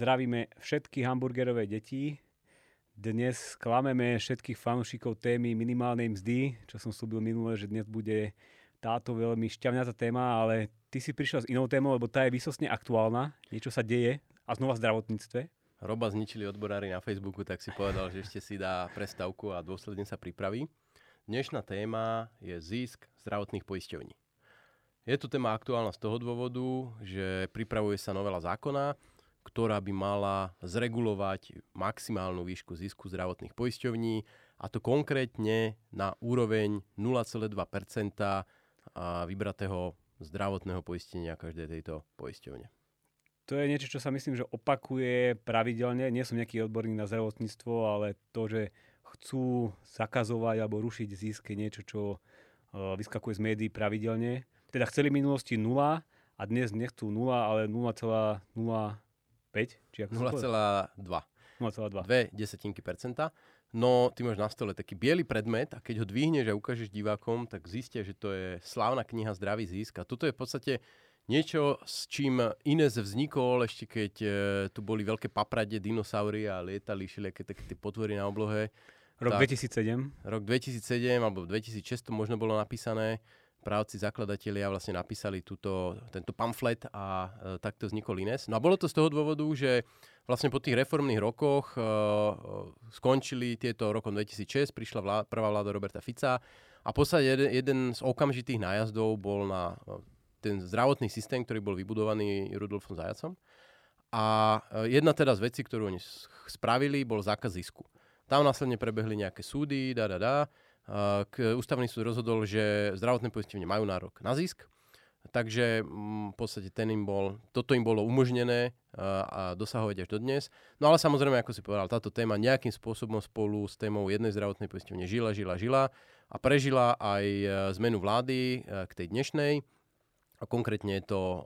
Zdravíme všetky hamburgerové deti. Dnes sklameme všetkých fanúšikov témy minimálnej mzdy, čo som slúbil minule, že dnes bude táto veľmi šťavňatá téma, ale ty si prišiel s inou témou, lebo tá je vysosne aktuálna. Niečo sa deje a znova v zdravotníctve. Roba zničili odborári na Facebooku, tak si povedal, že ešte si dá prestavku a dôsledne sa pripraví. Dnešná téma je zisk zdravotných poisťovní. Je tu téma aktuálna z toho dôvodu, že pripravuje sa novela zákona, ktorá by mala zregulovať maximálnu výšku zisku zdravotných poisťovní a to konkrétne na úroveň 0,2% vybratého zdravotného poistenia každej tejto poisťovne. To je niečo, čo sa myslím, že opakuje pravidelne. Nie som nejaký odborník na zdravotníctvo, ale to, že chcú zakazovať alebo rušiť zisk je niečo, čo e, vyskakuje z médií pravidelne. Teda chceli v minulosti 0 a dnes nechcú 0, ale 0,0 5? Či 0,2. 0,2. Dve desatinky percenta. No, ty máš na stole taký biely predmet a keď ho dvihneš a ukážeš divákom, tak zistia, že to je slávna kniha Zdravý zisk. A toto je v podstate niečo, s čím Ines vznikol ešte keď e, tu boli veľké paprade, dinosaury a lietali všelijaké také tie potvory na oblohe. Rok tak, 2007. Rok 2007 alebo 2006 to možno bolo napísané právci zakladatelia vlastne napísali túto, tento pamflet a e, takto vznikol Ines. No a bolo to z toho dôvodu, že vlastne po tých reformných rokoch e, skončili tieto rokom 2006, prišla vlá, prvá vláda Roberta Fica a v podstate jeden, jeden z okamžitých nájazdov bol na e, ten zdravotný systém, ktorý bol vybudovaný Rudolfom Zajacom. A e, jedna teda z vecí, ktorú oni spravili, bol zákaz zisku. Tam následne prebehli nejaké súdy, da, da, da k ústavný súd rozhodol, že zdravotné poistenie majú nárok na zisk, takže mm, v podstate ten im bol, toto im bolo umožnené a dosahovať až do dnes. No ale samozrejme, ako si povedal, táto téma nejakým spôsobom spolu s témou jednej zdravotnej poistenie žila, žila, žila a prežila aj e, zmenu vlády e, k tej dnešnej. A konkrétne je to o,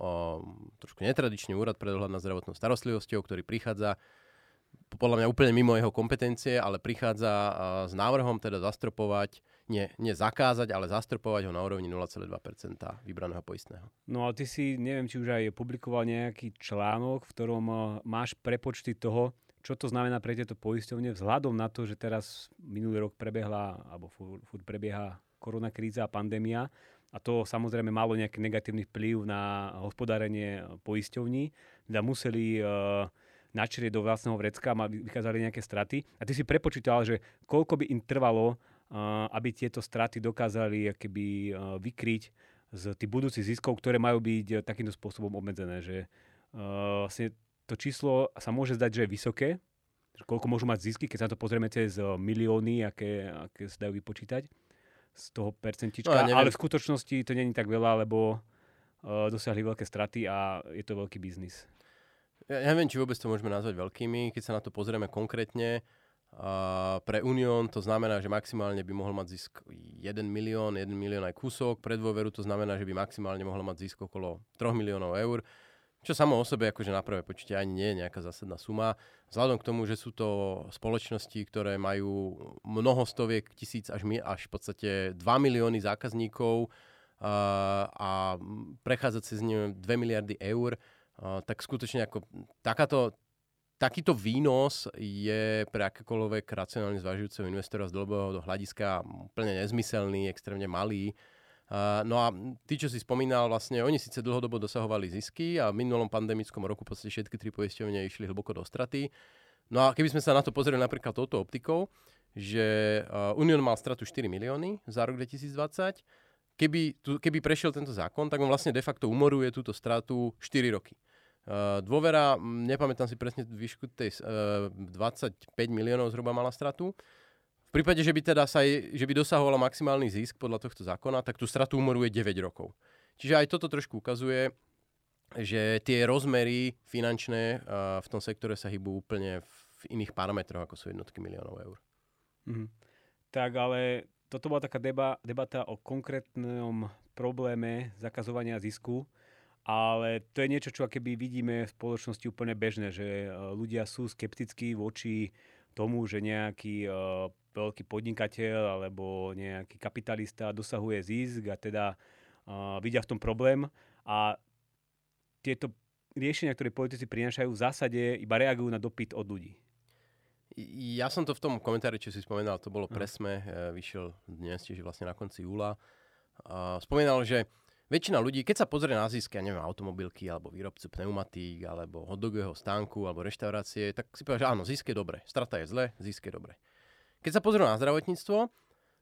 trošku netradičný úrad pre dohľad nad zdravotnou starostlivosťou, ktorý prichádza podľa mňa úplne mimo jeho kompetencie, ale prichádza s návrhom teda zastropovať, nie, nie zakázať, ale zastropovať ho na úrovni 0,2% vybraného poistného. No a ty si, neviem, či už aj publikoval nejaký článok, v ktorom máš prepočty toho, čo to znamená pre tieto poisťovne vzhľadom na to, že teraz minulý rok prebehla, alebo furt prebieha koronakríza a pandémia a to samozrejme malo nejaký negatívny vplyv na hospodárenie poisťovní, teda museli uh, načrie do vlastného vrecka a vykázali nejaké straty. A ty si prepočítal, že koľko by im trvalo, aby tieto straty dokázali keby vykryť z tých budúcich ziskov, ktoré majú byť e, takýmto spôsobom obmedzené. Že vlastne to číslo sa môže zdať, že je vysoké, koľko môžu mať zisky, keď sa to pozrieme cez e, milióny, aké, aké sa dajú vypočítať z toho percentička, no, ja ale v skutočnosti to není tak veľa, lebo uh, dosiahli veľké straty a je to veľký biznis. Ja, ja neviem, či vôbec to môžeme nazvať veľkými. Keď sa na to pozrieme konkrétne, a pre Unión to znamená, že maximálne by mohol mať zisk 1 milión, 1 milión aj kúsok. Pre dôveru to znamená, že by maximálne mohol mať zisk okolo 3 miliónov eur. Čo samo o sebe, akože na prvé počutie ani nie je nejaká zásadná suma. Vzhľadom k tomu, že sú to spoločnosti, ktoré majú mnoho stoviek tisíc až, až v podstate 2 milióny zákazníkov a, a prechádzať cez ne 2 miliardy eur, tak skutočne ako takáto, takýto výnos je pre akékoľvek racionálne zvažujúceho investora z dlhodobého hľadiska úplne nezmyselný, extrémne malý. No a tí, čo si spomínal, vlastne oni síce dlhodobo dosahovali zisky a v minulom pandemickom roku podstate všetky tri poisťovne išli hlboko do straty. No a keby sme sa na to pozreli napríklad touto optikou, že Union mal stratu 4 milióny za rok 2020, keby, tu, keby prešiel tento zákon, tak on vlastne de facto umoruje túto stratu 4 roky. Dôvera, nepamätám si presne výšku tej uh, eh, 25 miliónov zhruba mala stratu. Prípade, že by teda sa jej, že by dosahovala maximálny zisk podľa tohto zákona, tak tú stratu umoruje 9 rokov. Čiže aj toto trošku ukazuje, že tie rozmery finančné uh, v tom sektore sa hýbu úplne v iných parametroch, ako sú jednotky miliónov eur. Mm-hmm. Tak ale toto bola taká deba, debata o konkrétnom probléme zakazovania zisku ale to je niečo, čo keby vidíme v spoločnosti úplne bežné, že e, ľudia sú skeptickí voči tomu, že nejaký uh, veľký podnikateľ alebo nejaký kapitalista dosahuje zisk a teda uh, vidia v tom problém a tieto riešenia, ktoré politici prinášajú, v zásade iba reagujú na dopyt od ľudí. Ja som to v tom komentári, čo si spomenal, to bolo presme, uh, vyšiel dnes, čiže vlastne na konci júla. Uh, spomínal, že väčšina ľudí, keď sa pozrie na zisk, ja neviem, automobilky, alebo výrobcu pneumatík, alebo hotdogového stánku, alebo reštaurácie, tak si povie, že áno, zisk je dobre, strata je zle, zisk je dobre. Keď sa pozrie na zdravotníctvo,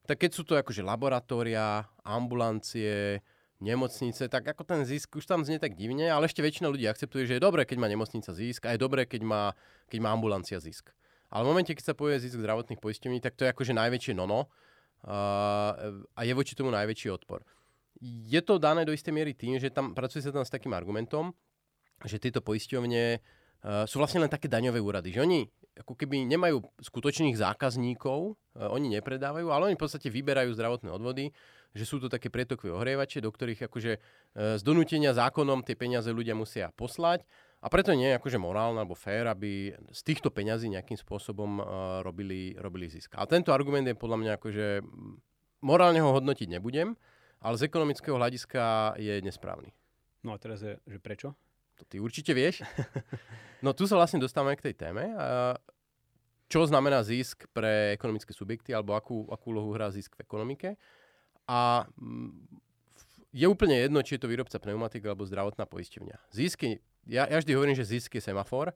tak keď sú to akože laboratória, ambulancie, nemocnice, tak ako ten zisk už tam znie tak divne, ale ešte väčšina ľudí akceptuje, že je dobré, keď má nemocnica zisk a je dobré, keď má, keď má ambulancia zisk. Ale v momente, keď sa povie zisk zdravotných poistení, tak to je akože najväčšie nono uh, a je voči tomu najväčší odpor. Je to dané do istej miery tým, že tam pracuje sa tam s takým argumentom, že tieto poisťovne uh, sú vlastne len také daňové úrady, že oni ako keby nemajú skutočných zákazníkov, uh, oni nepredávajú, ale oni v podstate vyberajú zdravotné odvody, že sú to také prietokové ohrievače, do ktorých akože z donútenia zákonom tie peniaze ľudia musia poslať a preto nie je akože morálne alebo fér, aby z týchto peňazí nejakým spôsobom uh, robili, robili zisk. A tento argument je podľa mňa akože morálne ho hodnotiť nebudem, ale z ekonomického hľadiska je nesprávny. No a teraz je, že prečo? To ty určite vieš. No tu sa vlastne dostávame k tej téme. Čo znamená zisk pre ekonomické subjekty alebo akú, akú úlohu hrá zisk v ekonomike. A je úplne jedno, či je to výrobca pneumatik alebo zdravotná poisťovňa. Zisky ja, ja vždy hovorím, že zisk je semafor,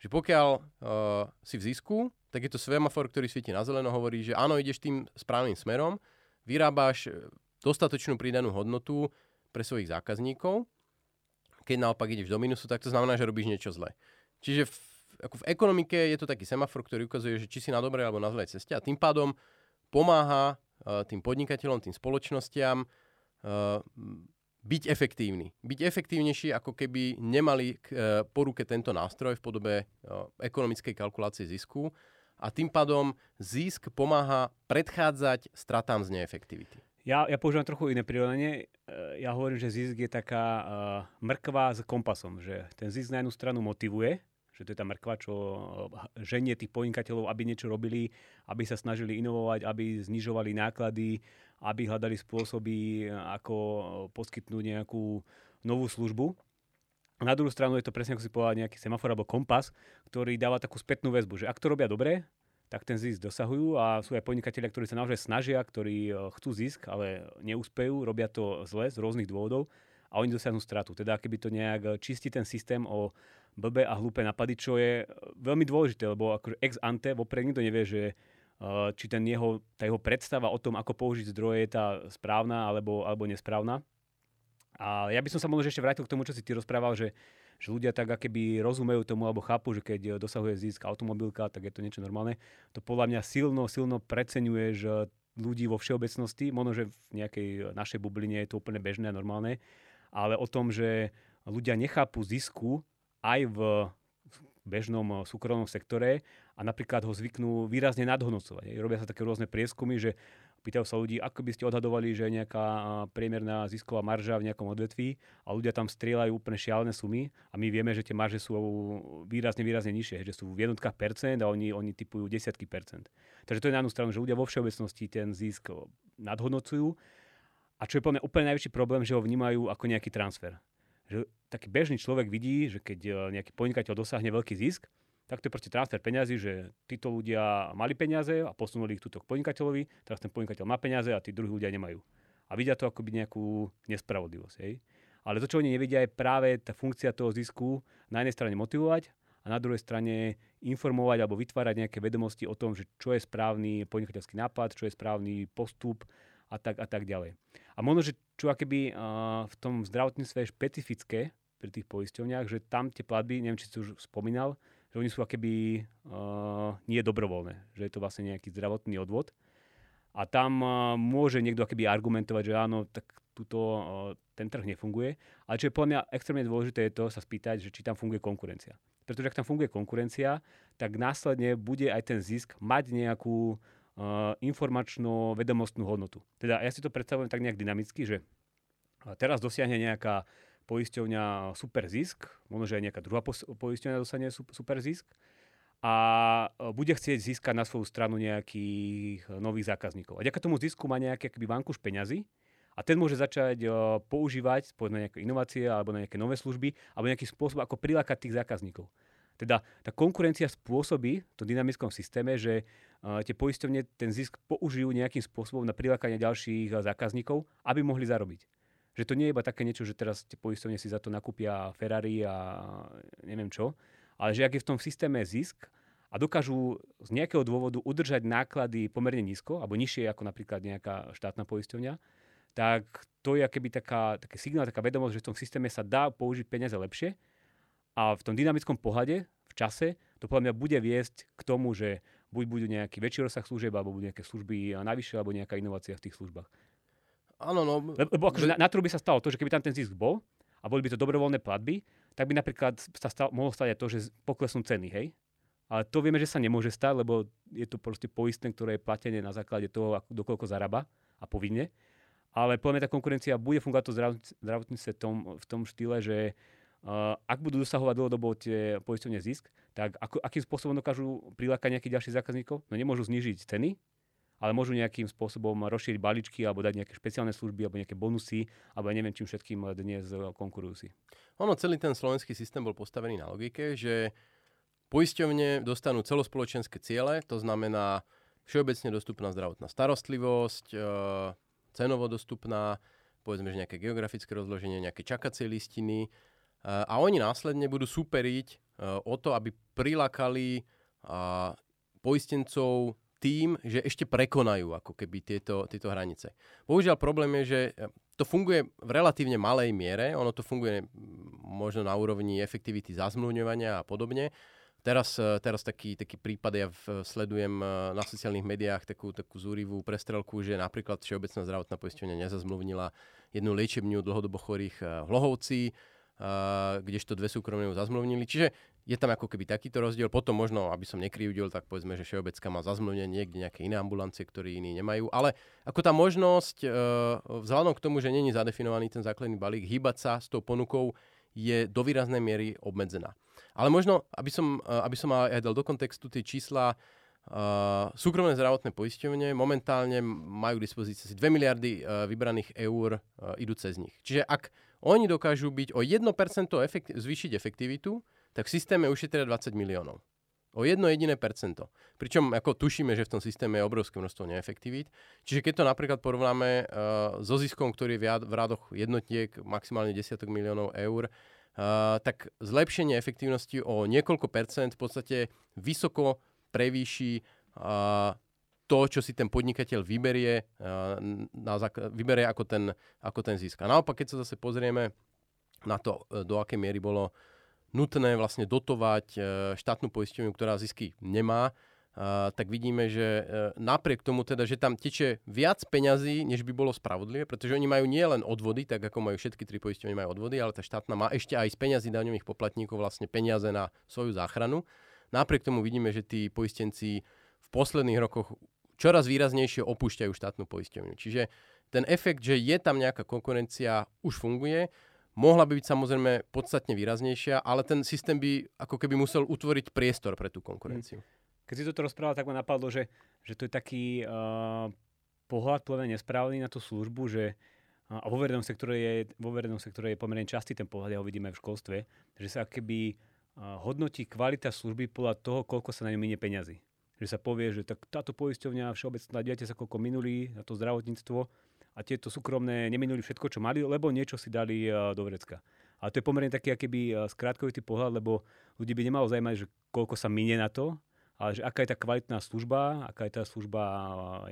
že pokiaľ uh, si v zisku, tak je to semafor, ktorý svieti na zeleno, hovorí, že áno, ideš tým správnym smerom, vyrábaš e, dostatočnú pridanú hodnotu pre svojich zákazníkov. Keď naopak ideš do minusu, tak to znamená, že robíš niečo zlé. Čiže v, ako v ekonomike je to taký semafor, ktorý ukazuje, že či si na dobrej alebo na zlej ceste a tým pádom pomáha uh, tým podnikateľom, tým spoločnostiam uh, byť efektívny. Byť efektívnejší, ako keby nemali k e, poruke tento nástroj v podobe e, ekonomickej kalkulácie zisku a tým pádom zisk pomáha predchádzať stratám z neefektivity. Ja, ja používam trochu iné prirovnanie. E, ja hovorím, že zisk je taká uh, mrkva s kompasom, že ten zisk na jednu stranu motivuje, že to je tá mrkva, čo ženie tých podnikateľov, aby niečo robili, aby sa snažili inovovať, aby znižovali náklady, aby hľadali spôsoby, ako poskytnúť nejakú novú službu. Na druhú stranu je to presne, ako si povedal, nejaký semafor alebo kompas, ktorý dáva takú spätnú väzbu, že ak to robia dobre, tak ten zisk dosahujú a sú aj podnikatelia, ktorí sa naozaj snažia, ktorí e, chcú zisk, ale neúspejú, robia to zle z rôznych dôvodov a oni dosiahnu stratu. Teda keby to nejak čistí ten systém o blbé a hlúpe napady, čo je veľmi dôležité, lebo akože ex ante vopred nikto nevie, že či ten jeho, tá jeho predstava o tom, ako použiť zdroje, je tá správna alebo, alebo nesprávna. A ja by som sa možno ešte vrátil k tomu, čo si ty rozprával, že, že ľudia tak akéby rozumejú tomu alebo chápu, že keď dosahuje zisk automobilka, tak je to niečo normálne. To podľa mňa silno, silno preceňuje, že ľudí vo všeobecnosti, možno, že v nejakej našej bubline je to úplne bežné a normálne, ale o tom, že ľudia nechápu zisku aj v bežnom súkromnom sektore a napríklad ho zvyknú výrazne nadhodnocovať. Robia sa také rôzne prieskumy, že pýtajú sa ľudí, ako by ste odhadovali, že je nejaká priemerná zisková marža v nejakom odvetví a ľudia tam strieľajú úplne šialené sumy a my vieme, že tie marže sú výrazne, výrazne nižšie, že sú v jednotkách percent a oni, oni typujú desiatky percent. Takže to je na jednu stranu, že ľudia vo všeobecnosti ten zisk nadhodnocujú a čo je podľa mňa úplne najväčší problém, že ho vnímajú ako nejaký transfer že taký bežný človek vidí, že keď e, nejaký podnikateľ dosiahne veľký zisk, tak to je proste transfer peňazí, že títo ľudia mali peniaze a posunuli ich túto k podnikateľovi, teraz ten podnikateľ má peniaze a tí druhí ľudia nemajú. A vidia to akoby nejakú nespravodlivosť. Hej? Ale to, čo oni nevidia, je práve tá funkcia toho zisku na jednej strane motivovať a na druhej strane informovať alebo vytvárať nejaké vedomosti o tom, že čo je správny podnikateľský nápad, čo je správny postup a tak, a tak ďalej. A možno, že čo akéby uh, v tom zdravotníctve je špecifické pri tých poisťovniach, že tam tie platby, neviem, či si už spomínal, že oni sú akéby uh, nie dobrovoľné, že je to vlastne nejaký zdravotný odvod. A tam uh, môže niekto akéby argumentovať, že áno, tak tuto uh, ten trh nefunguje. Ale čo je podľa mňa extrémne dôležité je to sa spýtať, že či tam funguje konkurencia. Pretože ak tam funguje konkurencia, tak následne bude aj ten zisk mať nejakú Uh, informačno-vedomostnú hodnotu. Teda ja si to predstavujem tak nejak dynamicky, že teraz dosiahne nejaká poisťovňa super zisk, možno, že aj nejaká druhá poisťovňa dosiahne super zisk a e, bude chcieť získať na svoju stranu nejakých e, nových zákazníkov. A ďaká tomu zisku má nejaký akby vankuš peňazí a ten môže začať uh, používať povedzme nejaké inovácie alebo na nejaké nové služby alebo nejaký spôsob, ako prilákať tých zákazníkov. Teda tá konkurencia spôsobí v tom dynamickom systéme, že tie poisťovne ten zisk použijú nejakým spôsobom na prilákanie ďalších zákazníkov, aby mohli zarobiť. Že to nie je iba také niečo, že teraz tie poisťovne si za to nakúpia Ferrari a neviem čo, ale že ak je v tom systéme zisk a dokážu z nejakého dôvodu udržať náklady pomerne nízko, alebo nižšie ako napríklad nejaká štátna poisťovňa, tak to je keby taká, taký signál, taká vedomosť, že v tom systéme sa dá použiť peniaze lepšie a v tom dynamickom pohľade, v čase, to podľa mňa bude viesť k tomu, že buď budú nejaký väčší rozsah služieb, alebo budú nejaké služby navyše, alebo nejaká inovácia v tých službách. Áno, no. Lebo akože na, na trhu by sa stalo to, že keby tam ten zisk bol a boli by to dobrovoľné platby, tak by napríklad sa stal, mohlo stať aj to, že poklesnú ceny, hej? Ale to vieme, že sa nemôže stať, lebo je to proste poistné, ktoré je platené na základe toho, dokoľko zarába a povinne ale podľa mňa tá konkurencia bude fungovať to zdravotníctve v tom, v tom štýle, že uh, ak budú dosahovať dlhodobo tie poisťovne zisk, tak ako, akým spôsobom dokážu prilákať nejakých ďalších zákazníkov? No nemôžu znižiť ceny, ale môžu nejakým spôsobom rozšíriť balíčky alebo dať nejaké špeciálne služby alebo nejaké bonusy alebo ja neviem čím všetkým dnes konkurujú si. Ono, celý ten slovenský systém bol postavený na logike, že poisťovne dostanú celospoločenské ciele, to znamená všeobecne dostupná zdravotná starostlivosť, cenovo dostupná, povedzme, že nejaké geografické rozloženie, nejaké čakacie listiny a oni následne budú superiť e, o to, aby prilákali poistencov tým, že ešte prekonajú ako keby tieto, tieto hranice. Bohužiaľ problém je, že e, to funguje v relatívne malej miere, ono to funguje možno na úrovni efektivity zazmluvňovania a podobne, Teraz, eh, teraz taký, taký prípad, ja v, sledujem eh, na sociálnych médiách takú, takú zúrivú prestrelku, že napríklad Všeobecná zdravotná poisťovňa nezazmluvnila jednu liečebňu dlhodobo chorých v Hlohovci, kdežto dve súkromné ju zazmluvnili. Čiže je tam ako keby takýto rozdiel. Potom možno, aby som nekrivdil, tak povedzme, že Všeobecka má zazmluvne niekde nejaké iné ambulancie, ktoré iní nemajú. Ale ako tá možnosť, vzhľadom k tomu, že není zadefinovaný ten základný balík, hýbať sa s tou ponukou je do výraznej miery obmedzená. Ale možno, aby som, eh, aby som aj dal do kontextu tie čísla, Uh, súkromné zdravotné poisťovne momentálne majú k dispozícii 2 miliardy uh, vybraných eur, idú cez nich. Čiže ak oni dokážu byť o 1% efekt- zvýšiť efektivitu, tak v systéme ušetria 20 miliónov. O jedno jediné percento. Pričom ako tušíme, že v tom systéme je obrovské množstvo neefektivít. Čiže keď to napríklad porovnáme uh, so ziskom, ktorý je v rádoch jednotiek maximálne desiatok miliónov eur, Uh, tak zlepšenie efektívnosti o niekoľko percent v podstate vysoko prevýši uh, to, čo si ten podnikateľ vyberie, uh, na zak- vyberie ako ten, ako ten zisk. A naopak, keď sa zase pozrieme na to, do akej miery bolo nutné vlastne dotovať štátnu poisťovňu, ktorá zisky nemá, Uh, tak vidíme, že uh, napriek tomu teda, že tam teče viac peňazí, než by bolo spravodlivé, pretože oni majú nielen odvody, tak ako majú všetky tri poisťovne majú odvody, ale tá štátna má ešte aj z peňazí daňových poplatníkov vlastne peniaze na svoju záchranu. Napriek tomu vidíme, že tí poistenci v posledných rokoch čoraz výraznejšie opúšťajú štátnu poisťovňu. Čiže ten efekt, že je tam nejaká konkurencia, už funguje. Mohla by byť samozrejme podstatne výraznejšia, ale ten systém by ako keby musel utvoriť priestor pre tú konkurenciu. Hmm. Keď si toto rozprával, tak ma napadlo, že, že to je taký uh, pohľad plne nesprávny na tú službu, že uh, a vo verejnom sektore je, vo verejnom sektore je pomerne častý ten pohľad, ja ho vidíme v školstve, že sa keby uh, hodnotí kvalita služby podľa toho, koľko sa na ňu minie peňazí. Že sa povie, že tak táto poisťovňa všeobecná, dívate sa, koľko minuli na to zdravotníctvo a tieto súkromné neminuli všetko, čo mali, lebo niečo si dali uh, do vrecka. A to je pomerne taký akýby skrátkovitý pohľad, lebo ľudí by nemalo zaujímať, že koľko sa minie na to, ale že aká je tá kvalitná služba, aká je tá služba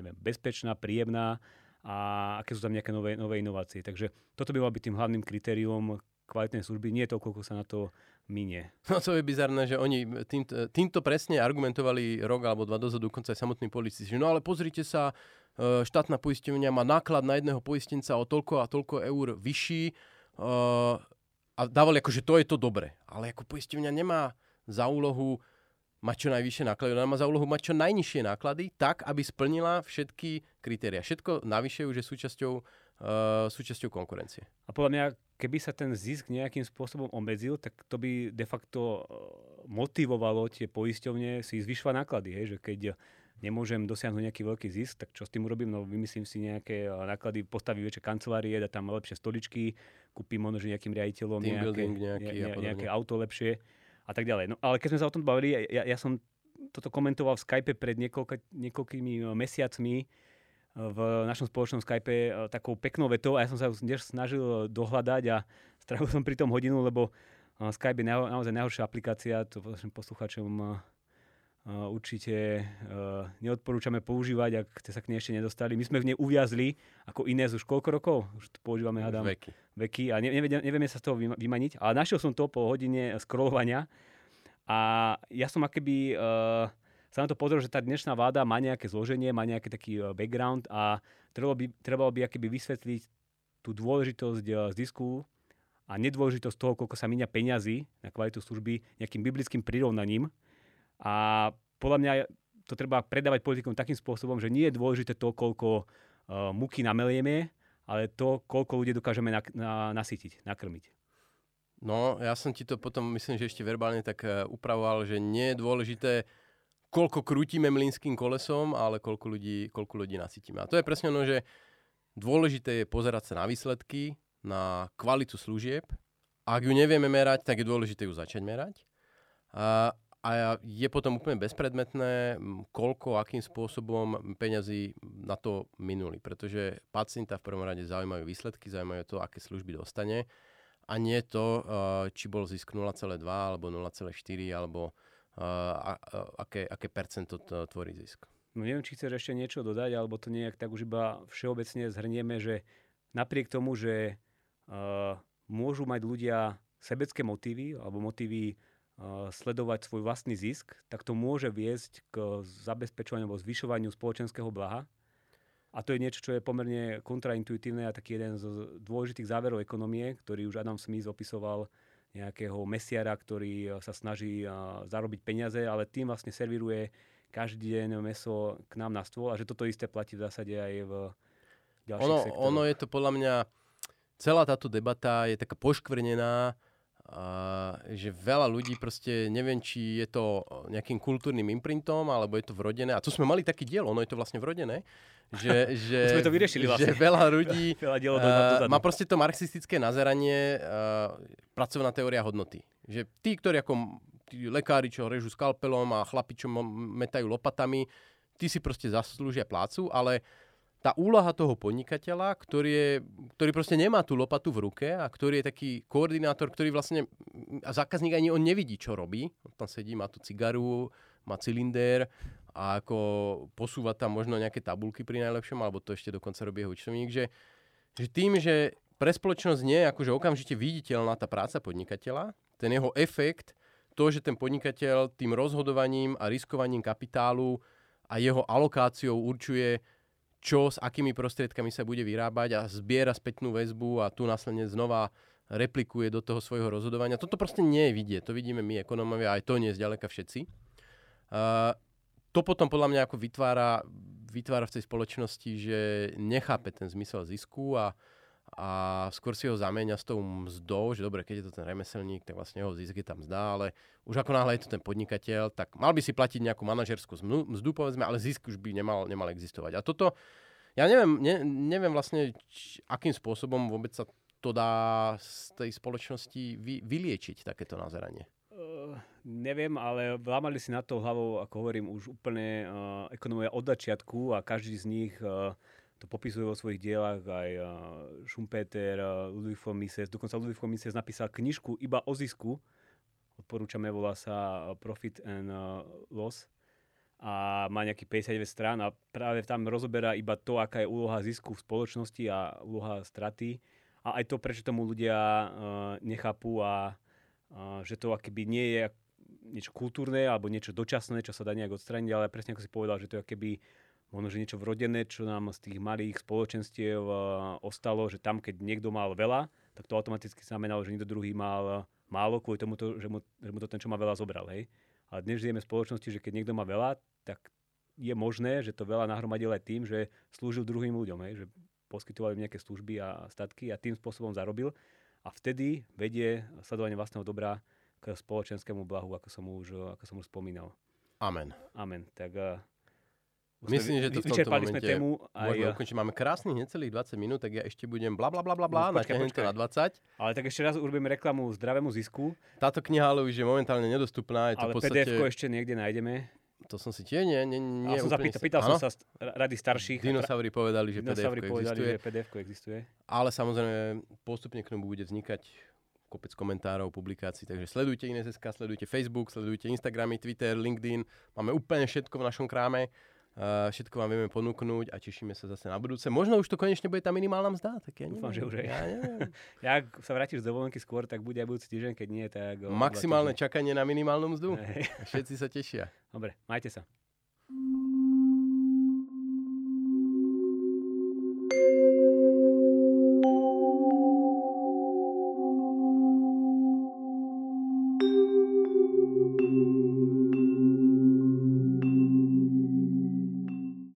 neviem, bezpečná, príjemná a aké sú tam nejaké nové, nové inovácie. Takže toto by malo byť tým hlavným kritérium kvalitnej služby, nie to, koľko sa na to minie. No to je bizarné, že oni týmto, týmto presne argumentovali rok alebo dva dozadu, dokonca aj samotní policisti. No ale pozrite sa, e, štátna poisťovňa má náklad na jedného poistenca o toľko a toľko eur vyšší e, a dávali ako, že to je to dobre. Ale ako poisťovňa nemá za úlohu mať čo najvyššie náklady, ona má za úlohu mať čo najnižšie náklady, tak, aby splnila všetky kritéria. Všetko navyše už je súčasťou uh, súčasťou konkurencie. A podľa mňa, keby sa ten zisk nejakým spôsobom obmedzil, tak to by de facto motivovalo tie poisťovne si zvyšovať náklady. Hej? Že keď nemôžem dosiahnuť nejaký veľký zisk, tak čo s tým urobím? No vymyslím si nejaké náklady, postavím väčšie kancelárie, dá tam lepšie stoličky, kúpim možno nejakým riaditeľom nejaké, nejaký ne, ne, nejaké auto lepšie a tak ďalej. No ale keď sme sa o tom bavili, ja, ja som toto komentoval v Skype pred niekoľka, niekoľkými mesiacmi, v našom spoločnom Skype e, takou peknou vetou a ja som sa už snažil dohľadať a strávil som pri tom hodinu, lebo e, Skype je naozaj najhoršia aplikácia, to vašim posluchačom e, určite neodporúčame používať, ak ste sa k nej ešte nedostali. My sme v nej uviazli ako iné už koľko rokov? Už to používame, hádam, veky. veky a nevieme, nevieme sa z toho vymaniť. Ale našiel som to po hodine scrollovania a ja som akéby uh, sa na to pozrel, že tá dnešná vláda má nejaké zloženie, má nejaký taký e, background a trebalo by, trebalo by akéby vysvetliť tú dôležitosť e, z disku a nedôležitosť toho, koľko sa míňa peňazí na kvalitu služby nejakým biblickým prirovnaním. A podľa mňa to treba predávať politikom takým spôsobom, že nie je dôležité to, koľko uh, muky namelieme, ale to, koľko ľudí dokážeme na, na, nasytiť, nakrmiť. No, ja som ti to potom, myslím, že ešte verbálne tak upravoval, že nie je dôležité koľko krútime mlynským kolesom, ale koľko ľudí, koľko ľudí nasytíme. A to je presne ono, že dôležité je pozerať sa na výsledky, na kvalitu služieb. Ak ju nevieme merať, tak je dôležité ju začať merať. A, a je potom úplne bezpredmetné, koľko, akým spôsobom peňazí na to minuli. Pretože pacienta v prvom rade zaujímajú výsledky, zaujímajú to, aké služby dostane a nie to, či bol zisk 0,2 alebo 0,4 alebo a, a, aké, aké percento to tvorí zisk. No neviem, či chceš ešte niečo dodať, alebo to nejak tak už iba všeobecne zhrnieme, že napriek tomu, že uh, môžu mať ľudia sebecké motívy alebo motívy uh, sledovať svoj vlastný zisk, tak to môže viesť k zabezpečovaniu alebo zvyšovaniu spoločenského blaha. A to je niečo, čo je pomerne kontraintuitívne a taký jeden z dôležitých záverov ekonomie, ktorý už Adam Smith opisoval nejakého mesiara, ktorý eh, sa snaží eh, zarobiť peniaze, ale tým vlastne servíruje každý deň meso k nám na stôl a že toto isté platí v zásade aj v ďalších ono, sektoroch. Ono je to podľa mňa, celá táto debata je taká poškvrnená, a že veľa ľudí proste, neviem, či je to nejakým kultúrnym imprintom, alebo je to vrodené. A tu sme mali taký diel, ono je to vlastne vrodené, že, že, sme to vyriešili vlastne. že veľa ľudí veľa uh, má proste to marxistické nazeranie uh, pracovná teória hodnoty. Že tí, ktorí ako tí lekári, čo režú skalpelom a chlapi, čo metajú lopatami, tí si proste zaslúžia plácu, ale tá úloha toho podnikateľa, ktorý, je, ktorý proste nemá tú lopatu v ruke a ktorý je taký koordinátor, ktorý vlastne, a zákazník ani on nevidí, čo robí. On tam sedí, má tú cigaru, má cylinder a ako posúva tam možno nejaké tabulky pri najlepšom, alebo to ešte dokonca robí jeho účtovník, že, že tým, že pre spoločnosť nie je akože okamžite viditeľná tá práca podnikateľa, ten jeho efekt, to, že ten podnikateľ tým rozhodovaním a riskovaním kapitálu a jeho alokáciou určuje, čo s akými prostriedkami sa bude vyrábať a zbiera spätnú väzbu a tu následne znova replikuje do toho svojho rozhodovania. Toto proste nie je vidieť. To vidíme my, ekonómovia, aj to nie je zďaleka všetci. Uh, to potom podľa mňa ako vytvára, vytvára v tej spoločnosti, že nechápe ten zmysel zisku a, a skôr si ho zamieňa s tou mzdou, že dobre, keď je to ten remeselník, tak vlastne jeho zisk je tam mzda, ale už ako náhle je to ten podnikateľ, tak mal by si platiť nejakú manažerskú mzdu, povedzme, ale zisk už by nemal, nemal existovať. A toto, ja neviem, ne, neviem vlastne, či, akým spôsobom vôbec sa to dá z tej spoločnosti vy, vyliečiť, takéto nazeranie. Neviem, ale vlámali si na to hlavou, ako hovorím, už úplne uh, ekonomia od začiatku a každý z nich uh, to popisuje vo svojich dielach, aj uh, Schumpeter, uh, Ludwig von Mises, dokonca Ludwig von Mises napísal knižku iba o zisku, odporúčame, volá sa Profit and uh, Loss. A má nejaký 59 strán a práve tam rozoberá iba to, aká je úloha zisku v spoločnosti a úloha straty. A aj to, prečo tomu ľudia uh, nechápu a že to akoby nie je niečo kultúrne alebo niečo dočasné, čo sa dá nejak odstrániť, ale presne ako si povedal, že to je akoby možno, že niečo vrodené, čo nám z tých malých spoločenstiev ostalo, že tam, keď niekto mal veľa, tak to automaticky znamenalo, že niekto druhý mal málo kvôli tomu, že mu, že mu to ten, čo má veľa, zobral. Hej? Ale dnes žijeme v spoločnosti, že keď niekto má veľa, tak je možné, že to veľa nahromadil aj tým, že slúžil druhým ľuďom. Hej? Že poskytovali nejaké služby a statky a tým spôsobom zarobil. A vtedy vedie sledovanie vlastného dobra k spoločenskému blahu, ako som už, ako som už spomínal. Amen. Amen. Tak uh, Myslím, že to v tomto momente sme tému. Aj, môžeme ukončiť. Máme krásnych necelých 20 minút, tak ja ešte budem bla bla bla bla bla, No, počkaj, to na 20. ale tak ešte raz urobíme reklamu zdravému zisku, Táto kniha ale už je momentálne nedostupná. Je to ale podstate... PDF-ko ešte niekde nájdeme. To som si tiež nie, nie, nie som sa úplne pýtal, pýtal som Áno? sa rady starších. a Dinosaury povedali, že PDF povedali, existuje. že PDF-ko existuje. Ale samozrejme postupne k tomu bude vznikať kopec komentárov, publikácií, takže sledujte Ines.sk, sledujte Facebook, sledujte Instagramy, Twitter, LinkedIn. Máme úplne všetko v našom kráme. Uh, všetko vám vieme ponúknuť a tešíme sa zase na budúce. Možno už to konečne bude tá minimálna mzda, tak ja Dúfam, neviem. že už aj. Ja neviem. Ja, ak sa vrátiš z dovolenky skôr, tak bude aj budúci týždeň, keď nie, tak... o Maximálne čakanie na minimálnu mzdu. Všetci sa tešia. Dobre, majte sa.